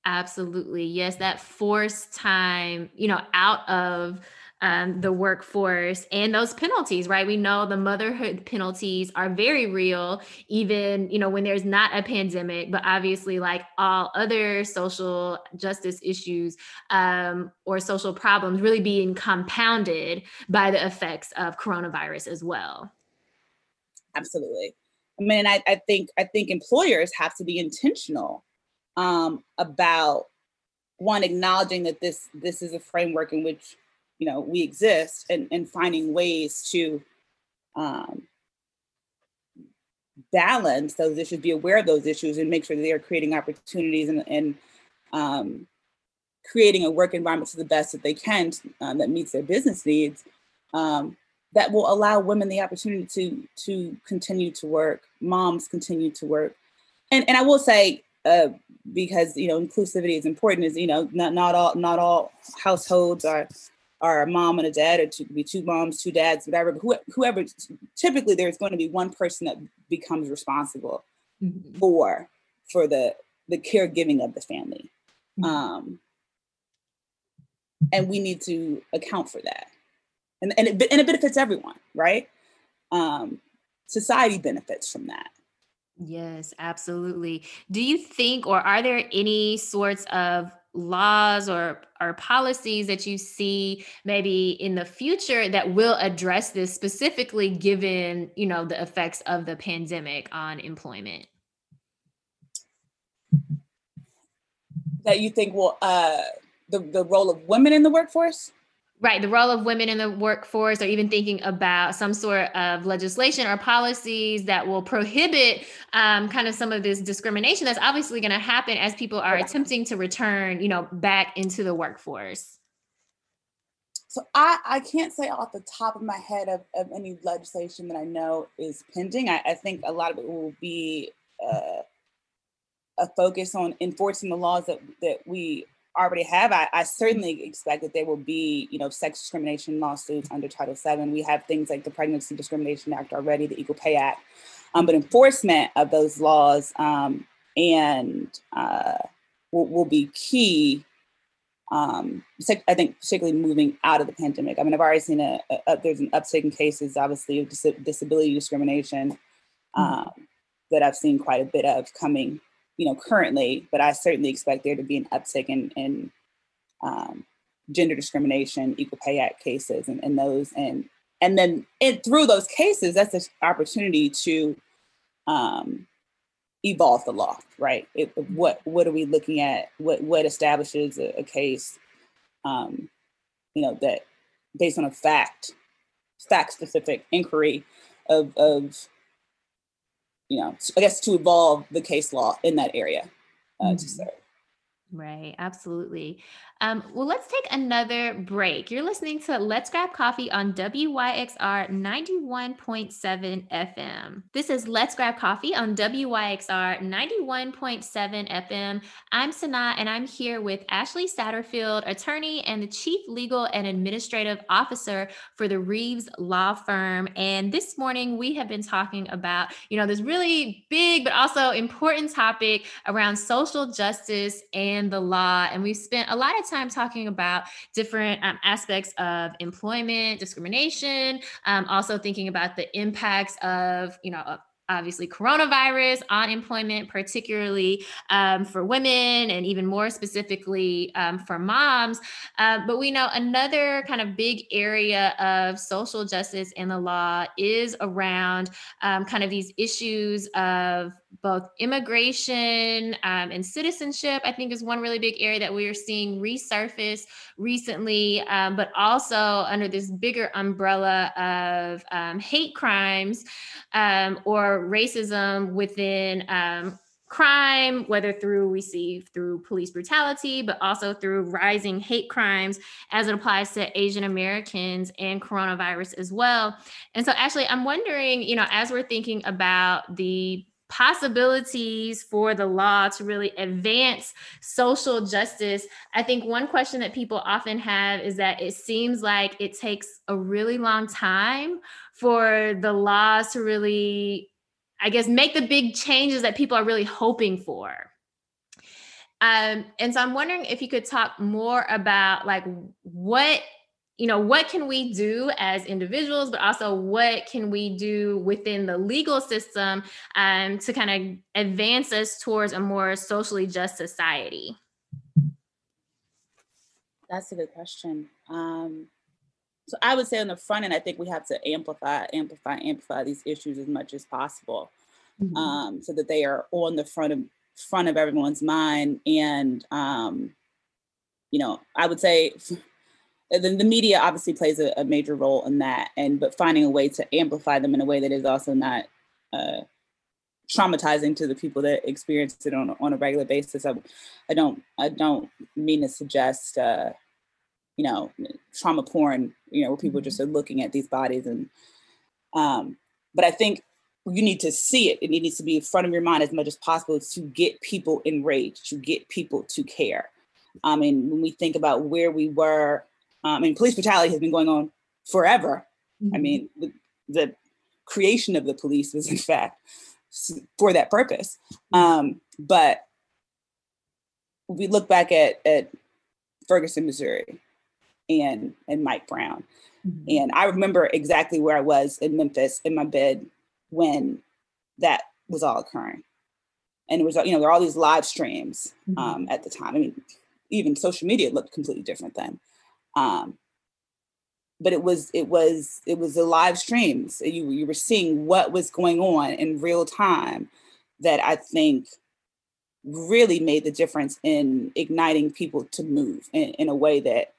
Speaker 1: Absolutely, yes, that forced time, you know, out of um, the workforce and those penalties, right? We know the motherhood penalties are very real, even you know when there's not a pandemic. But obviously, like all other social justice issues um, or social problems, really being compounded by the effects of coronavirus as well.
Speaker 2: Absolutely. I mean, I, I think I think employers have to be intentional um, about one acknowledging that this this is a framework in which you know we exist and, and finding ways to um, balance those issues be aware of those issues and make sure that they're creating opportunities and, and um, creating a work environment to the best that they can um, that meets their business needs um, that will allow women the opportunity to to continue to work moms continue to work. And and i will say uh, because you know inclusivity is important is you know not not all not all households are are a mom and a dad, or could be two moms, two dads, whatever. But whoever, typically there's going to be one person that becomes responsible mm-hmm. for for the the caregiving of the family, mm-hmm. um, and we need to account for that, and and it, and it benefits everyone, right? Um, society benefits from that.
Speaker 1: Yes, absolutely. Do you think, or are there any sorts of laws or or policies that you see maybe in the future that will address this specifically given you know the effects of the pandemic on employment?
Speaker 2: That you think will uh the, the role of women in the workforce
Speaker 1: Right, the role of women in the workforce, or even thinking about some sort of legislation or policies that will prohibit um, kind of some of this discrimination that's obviously going to happen as people are attempting to return, you know, back into the workforce.
Speaker 2: So I, I can't say off the top of my head of, of any legislation that I know is pending. I, I think a lot of it will be uh, a focus on enforcing the laws that that we already have, I, I, certainly expect that there will be, you know, sex discrimination lawsuits under Title VII. We have things like the Pregnancy Discrimination Act already, the Equal Pay Act, um, but enforcement of those laws um, and uh, will, will, be key. Um, I think particularly moving out of the pandemic. I mean, I've already seen a, a, a there's an uptick in cases, obviously, of dis- disability discrimination mm-hmm. that I've seen quite a bit of coming you know, currently, but I certainly expect there to be an uptick in, in um, gender discrimination, equal pay act cases, and, and those, and and then it, through those cases, that's an opportunity to um, evolve the law, right? It, what what are we looking at? What what establishes a, a case, um, you know, that based on a fact, fact specific inquiry of of you know, I guess to evolve the case law in that area uh, mm-hmm. to serve.
Speaker 1: Right, absolutely. Um, well, let's take another break. You're listening to Let's Grab Coffee on WYXR 91.7 FM. This is Let's Grab Coffee on WYXR 91.7 FM. I'm Sanaa, and I'm here with Ashley Satterfield, attorney and the chief legal and administrative officer for the Reeves Law Firm. And this morning, we have been talking about, you know, this really big but also important topic around social justice and the law. And we've spent a lot of time talking about different um, aspects of employment discrimination, um, also thinking about the impacts of, you know, obviously coronavirus on employment, particularly um, for women and even more specifically um, for moms. Uh, but we know another kind of big area of social justice in the law is around um, kind of these issues of both immigration um, and citizenship, I think is one really big area that we are seeing resurface recently, um, but also under this bigger umbrella of um, hate crimes um, or racism within um, crime, whether through we see through police brutality, but also through rising hate crimes as it applies to Asian Americans and coronavirus as well. And so, actually, I'm wondering, you know, as we're thinking about the possibilities for the law to really advance social justice. I think one question that people often have is that it seems like it takes a really long time for the laws to really, I guess, make the big changes that people are really hoping for. Um, and so I'm wondering if you could talk more about like what you know what can we do as individuals but also what can we do within the legal system um, to kind of advance us towards a more socially just society
Speaker 2: that's a good question um, so i would say on the front end i think we have to amplify amplify amplify these issues as much as possible mm-hmm. um, so that they are on the front of front of everyone's mind and um, you know i would say the, the media obviously plays a, a, major role in that and but finding a way to amplify them in a way that is also not uh, traumatizing to the people that experience it on, on a regular basis I, I don't i don't mean to suggest uh, you know trauma porn you know where people just mm-hmm. are looking at these bodies and um, but i think you need to see it. It needs to be in front of your mind as much as possible to get people enraged, to get people to care. I mean, when we think about where we were Um, I mean, police brutality has been going on forever. Mm-hmm. I mean, the, the, creation of the police was, in fact, for that purpose. Mm-hmm. Um, but we look back at, at Ferguson, Missouri, and and Mike Brown, mm-hmm. and I remember exactly where I was in Memphis in my bed when that was all occurring and it was you know there were all these live streams mm-hmm. um, at the time. I mean, even social media looked completely different then. Um, but it was it was it was the live streams. You you were seeing what was going on in real time that I think really made the difference in igniting people to move in, in a way that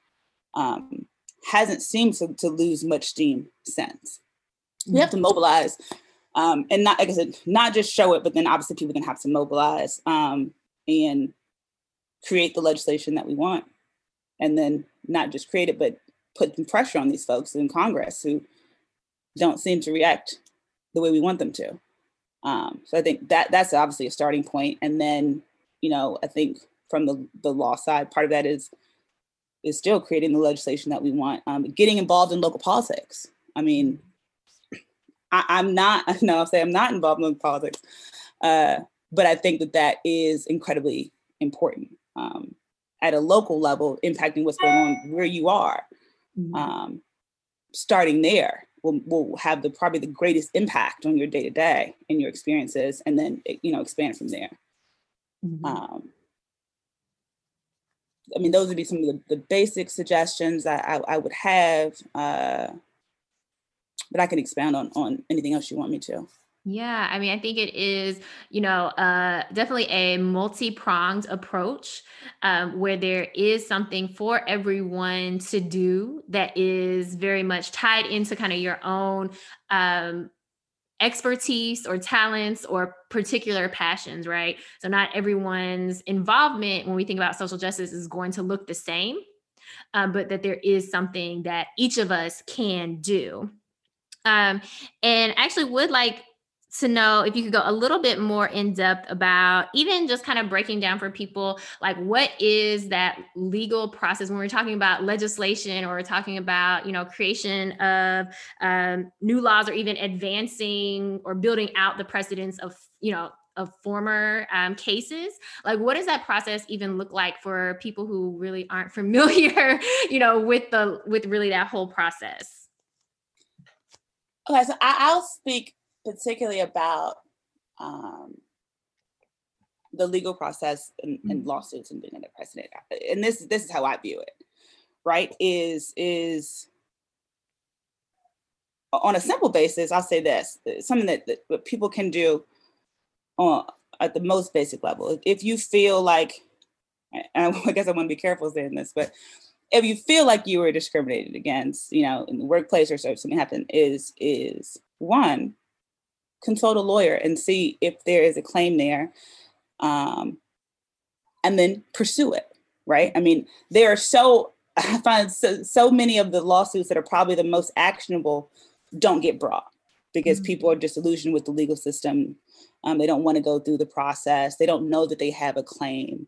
Speaker 2: um, hasn't seemed to, to lose much steam since. We have to mobilize um, and not like I said, not just show it, but then obviously people can have to mobilize um, and create the legislation that we want, and then not just create it, but put some pressure on these folks in Congress who don't seem to react the way we want them to. Um, so I think that that's obviously a starting point. and then you know I think from the the law side, part of that is is still creating the legislation that we want, um, getting involved in local politics. I mean, I, am not, no, I'll say I'm not involved in politics. Uh, but I think that that is incredibly important um, at a local level, impacting what's going on where you are. Mm-hmm. Um, starting there will, will have the probably the greatest impact on your day to day and your experiences, and then you know expand from there. Mm-hmm. Um, I mean, those would be some of the, the basic suggestions I, I, I would have. Uh, but I can expound on on anything else you want me to.
Speaker 1: Yeah, I mean, I think it is, you know, uh, definitely a multi pronged approach um, where there is something for everyone to do that is very much tied into kind of your own um, expertise or talents or particular passions, right? So, not everyone's involvement when we think about social justice is going to look the same, um, but that there is something that each of us can do. Um, and actually would like to know if you could go a little bit more in depth about even just kind of breaking down for people like what is that legal process? When we're talking about legislation or we're talking about you know creation of um, new laws or even advancing or building out the precedents of you know of former um, cases like what does that process even look like for people who really aren't familiar you know with the with really that whole process?
Speaker 2: Okay, so I, will speak particularly about um, the legal process and, and mm-hmm. lawsuits and being a precedent. And this this is how I view it. Right? Is is on a simple basis, I'll say this: something that, that people can do on at the most basic level. If you feel like, and I guess I want to be careful saying this, but if you feel like you were discriminated against, you know, in the workplace or so, something happened, is is one, consult a lawyer and see if there is a claim there, um, and then pursue it. Right? I mean, there are so I find so, so many of the lawsuits that are probably the most actionable don't get brought because mm-hmm. people are disillusioned with the legal system. Um, they don't want to go through the process. They don't know that they have a claim.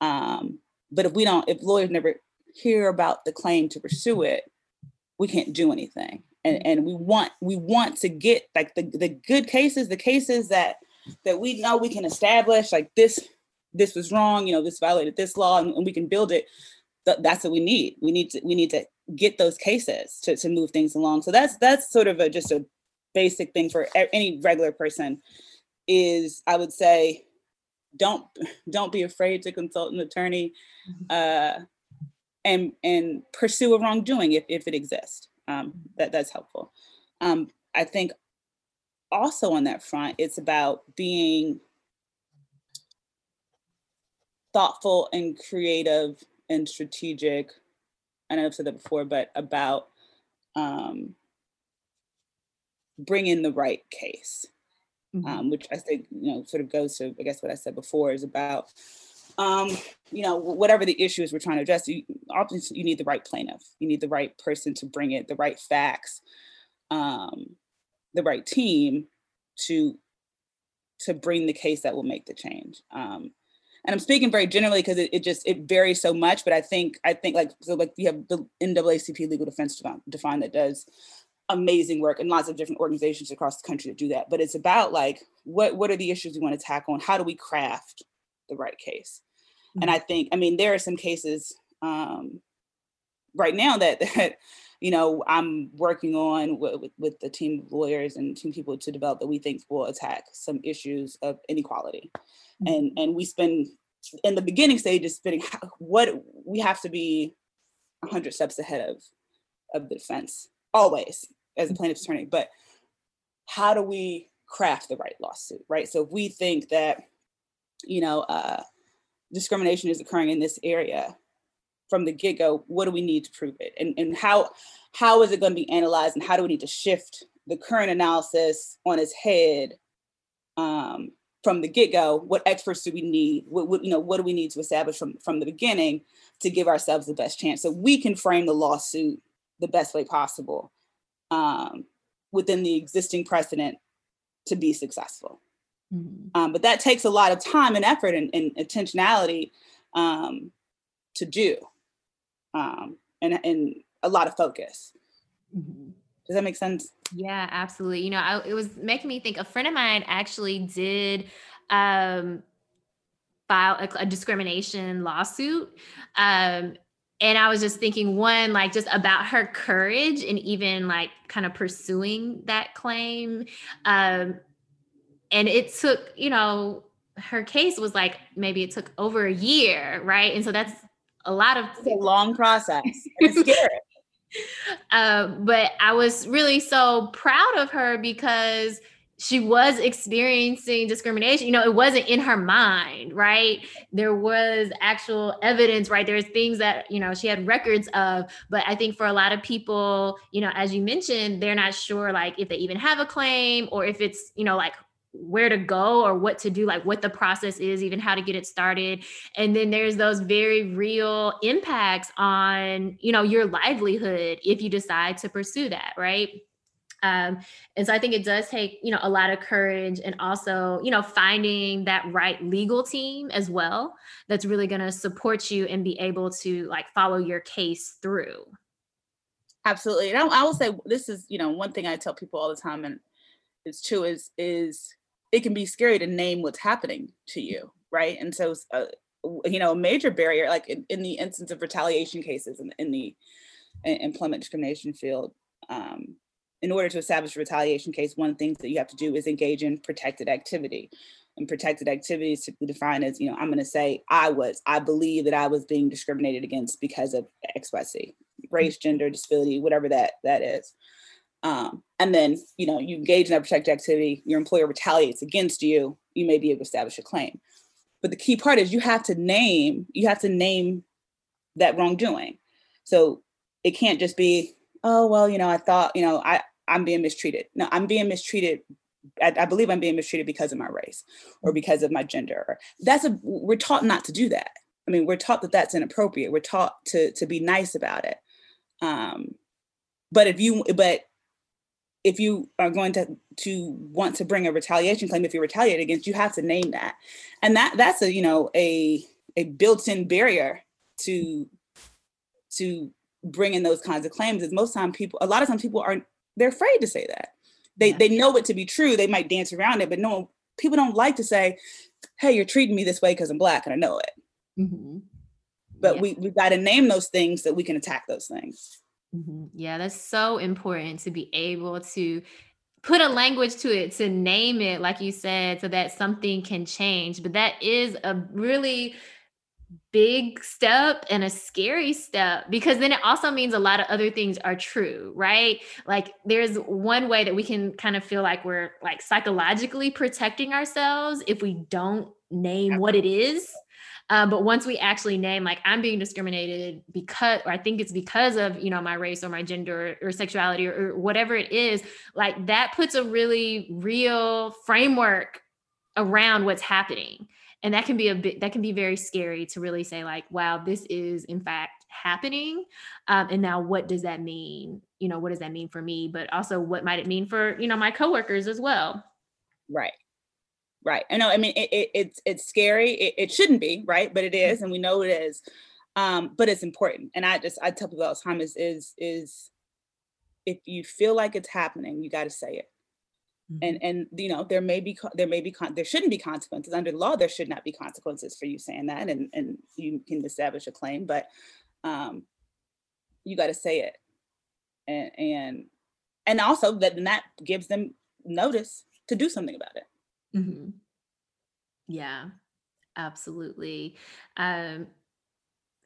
Speaker 2: Um, but if we don't, if lawyers never hear about the claim to pursue it, we can't do anything. And and we want we want to get like the the good cases, the cases that that we know we can establish like this this was wrong, you know, this violated this law, and, and we can build it. Th- that's what we need. We need to we need to get those cases to to move things along. So that's that's sort of a just a basic thing for any regular person is I would say don't don't be afraid to consult an attorney. Mm-hmm. Uh, and and pursue a wrongdoing if, if it exists. Um, that that's helpful. Um, I think also on that front, it's about being thoughtful and creative and strategic. I know I've said that before, but about um, bringing the right case, mm-hmm. um, which I think you know sort of goes to I guess what I said before is about um, you know, whatever the issues we're trying to address, you obviously you need the right plaintiff, you need the right person to bring it, the right facts, um, the right team to to bring the case that will make the change. Um, and I'm speaking very generally because it, it, just it varies so much. But I think I think like so like you have the NAACP Legal Defense Define that does amazing work and lots of different organizations across the country that do that. But it's about like what what are the issues we want to tackle and how do we craft the right case? Mm-hmm. And I think I mean there are some cases um, right now that that you know I'm working on with, with the team of lawyers and team people to develop that we think will attack some issues of inequality, mm-hmm. and and we spend in the beginning stages spending what we have to be hundred steps ahead of of the defense always as a plaintiff's attorney, but how do we craft the right lawsuit, right? So if we think that you know uh, discrimination is occurring in this area from the get-go what do we need to prove it? And, and how how is it going to be analyzed and how do we need to shift the current analysis on its head um, from the get-go? What experts do we need? What, what, you know what do we need to establish from from the beginning to give ourselves the best chance so we can frame the lawsuit the best way possible um, within the existing precedent to be successful mm-hmm. um, but that takes a lot of time and effort and, and intentionality um, to do um, and and a lot of focus. Mm-hmm. Does that make sense?
Speaker 1: Yeah, absolutely. You know, I, it was making me think. A friend of mine actually did um, file a, a discrimination lawsuit. Um, and I was just thinking, one, like just about her courage and even like kind of pursuing that claim. Um, and it took, you know, her case was like maybe it took over a year, right? And so that's a lot of
Speaker 2: it's a long process. It's scary.
Speaker 1: uh, but I was really so proud of her because she was experiencing discrimination. You know, it wasn't in her mind, right? There was actual evidence, right? There's things that, you know, she had records of. But I think for a lot of people, you know, as you mentioned, they're not sure like if they even have a claim or if it's, you know, like where to go or what to do like what the process is even how to get it started and then there's those very real impacts on you know your livelihood if you decide to pursue that right um, and so I think it does take, you know, a lot of courage and also, you know, finding that right legal team as well that's really going to support you and be able to like follow your case through.
Speaker 2: Absolutely. And I, I will say this is, you know, one thing I tell people all the time and it's true is is it can be scary to name what's happening to you, right? And so, uh, you know, a major barrier, like in, in, the instance of retaliation cases in, in the employment discrimination field, um, in order to establish a retaliation case, one of the things that you have to do is engage in protected activity. And protected activity is typically defined as, you know, I'm going to say I was, I believe that I was being discriminated against because of X, Y, Z, race, gender, disability, whatever that that is. Um, and then, you know, you engage in that protected activity, your employer retaliates against you, you may be able to establish a claim. But the key part is you have to name, you have to name that wrongdoing. So it can't just be, oh, well, you know, I thought, you know, I, I'm being mistreated. No, I'm being mistreated. I, I believe I'm being mistreated because of my race or because of my gender. That's a, we're taught not to do that. I mean, we're taught that that's inappropriate. We're taught to, to be nice about it. Um, but if you, but if you are going to to want to bring a retaliation claim if you're retaliated against you have to name that and that that's a you know a a built-in barrier to to bring in those kinds of claims is most time people a lot of times people are they're afraid to say that they yeah. they know it to be true they might dance around it but no people don't like to say hey you're treating me this way because i'm black and i know it mm-hmm. but yeah. we we've got to name those things that we can attack those things
Speaker 1: Mm-hmm. Yeah, that's so important to be able to put a language to it, to name it, like you said, so that something can change. But that is a really big step and a scary step because then it also means a lot of other things are true, right? Like there's one way that we can kind of feel like we're like psychologically protecting ourselves if we don't name what it is um, but once we actually name, like, I'm being discriminated because, or I think it's because of, you know, my race or my gender or, or sexuality or, or whatever it is, like, that puts a really real framework around what's happening. And that can be a bit, that can be very scary to really say, like, wow, this is in fact happening. Um, and now what does that mean? You know, what does that mean for me? But also, what might it mean for, you know, my coworkers as well?
Speaker 2: Right. Right. I know. I mean, it, it, it's it's scary. It, it shouldn't be, right? But it is, and we know it is. Um, but it's important. And I just I tell people all the time is is is if you feel like it's happening, you got to say it. Mm-hmm. And and you know there may be there may be there shouldn't be consequences under law. There should not be consequences for you saying that, and and you can establish a claim. But um, you got to say it, and and and also that that gives them notice to do something about it.
Speaker 1: Mm-hmm. Yeah, absolutely. Um,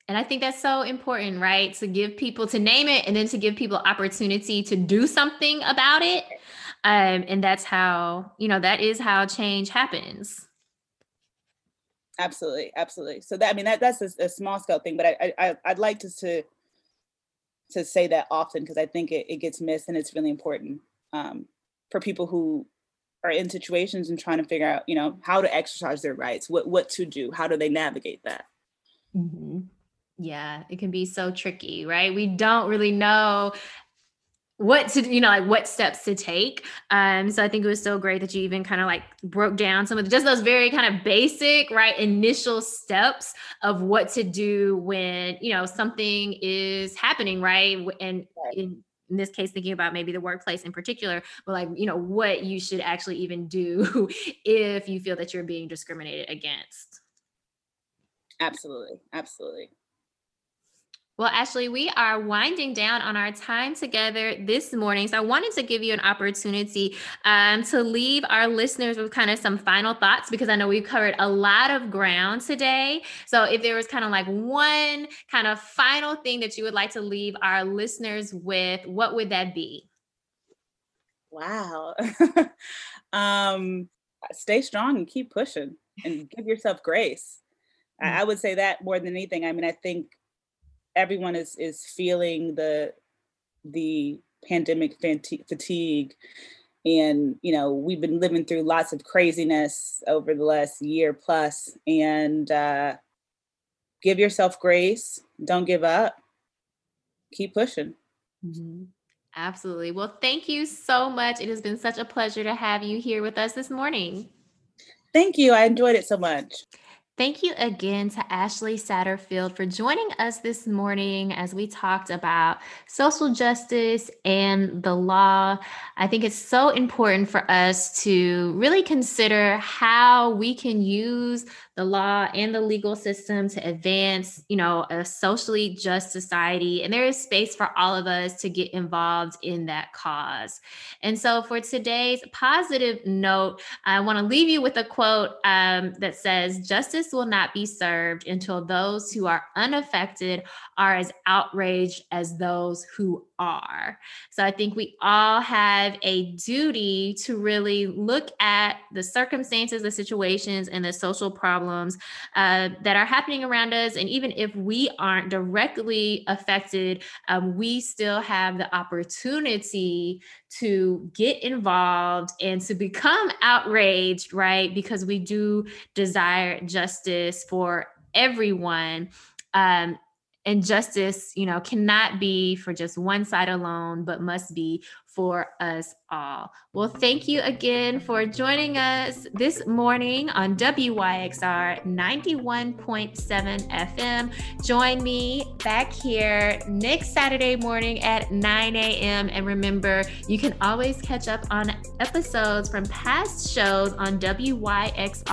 Speaker 1: and I think that's so important, right? To give people to name it and then to give people opportunity to do something about it. Um, and that's how, you know, that is how change happens.
Speaker 2: Absolutely, absolutely. So that I mean that that's a, a small scale thing, but I, I I'd like to to to say that often because I think it, it gets missed and it's really important um, for people who are in situations and trying to figure out, you know, how to exercise their rights, what what to do, how do they navigate that.
Speaker 1: Mm-hmm. Yeah, it can be so tricky, right? We don't really know what to you know like what steps to take um so i think it was so great that you even kind of like broke down some of the, just those very kind of basic right initial steps of what to do when you know something is happening right and in in this case thinking about maybe the workplace in particular but like you know what you should actually even do if you feel that you're being discriminated against.
Speaker 2: Absolutely absolutely
Speaker 1: well, Ashley, we are winding down on our time together this morning. So I wanted to give you an opportunity um, to leave our listeners with kind of some final thoughts because I know we've covered a lot of ground today. So if there was kind of like one kind of final thing that you would like to leave our listeners with, what would that be?
Speaker 2: Wow. um, stay strong and keep pushing and give yourself grace. I would say that more than anything. I mean, I think everyone is is feeling the the pandemic fatigue. And you know we've been living through lots of craziness over the last year plus. And uh, give yourself grace. Don't give up. Keep pushing.
Speaker 1: Mm-hmm. absolutely. Well thank you so much. It has been such a pleasure to have you here with us this morning.
Speaker 2: Thank you. I enjoyed it so much
Speaker 1: Thank you again to Ashley Satterfield for joining us this morning as we talked about social justice and the law. I think it's so important for us to really consider how we can use the law and the legal system to advance, you know, a socially just society. And there is space for all of us to get involved in that cause. And so for today's positive note, I want to leave you with a quote um, that says, Justice will not be served until those who are unaffected are as outraged as those who are. So I think we all have a duty to really look at the circumstances, the situations, and the social problems uh, that are happening around us. And even if we aren't directly affected, um, we still have the opportunity to get involved and to become outraged, right? Because we do desire justice for everyone. Um, and justice you know cannot be for just one side alone but must be for us all. Well thank you again for joining us this morning on wyxr 91.7 fm join me back here next saturday morning at 9 a.m and remember you can always catch up on episodes from past shows on wyxr.org